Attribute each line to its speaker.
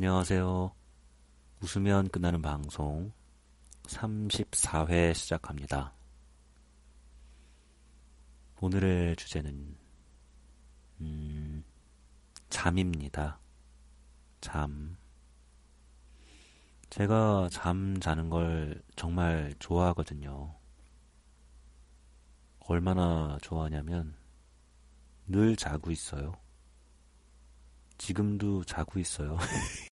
Speaker 1: 안녕하세요. 웃으면 끝나는 방송 34회 시작합니다. 오늘의 주제는, 음, 잠입니다. 잠. 제가 잠 자는 걸 정말 좋아하거든요. 얼마나 좋아하냐면, 늘 자고 있어요. 지금도 자고 있어요.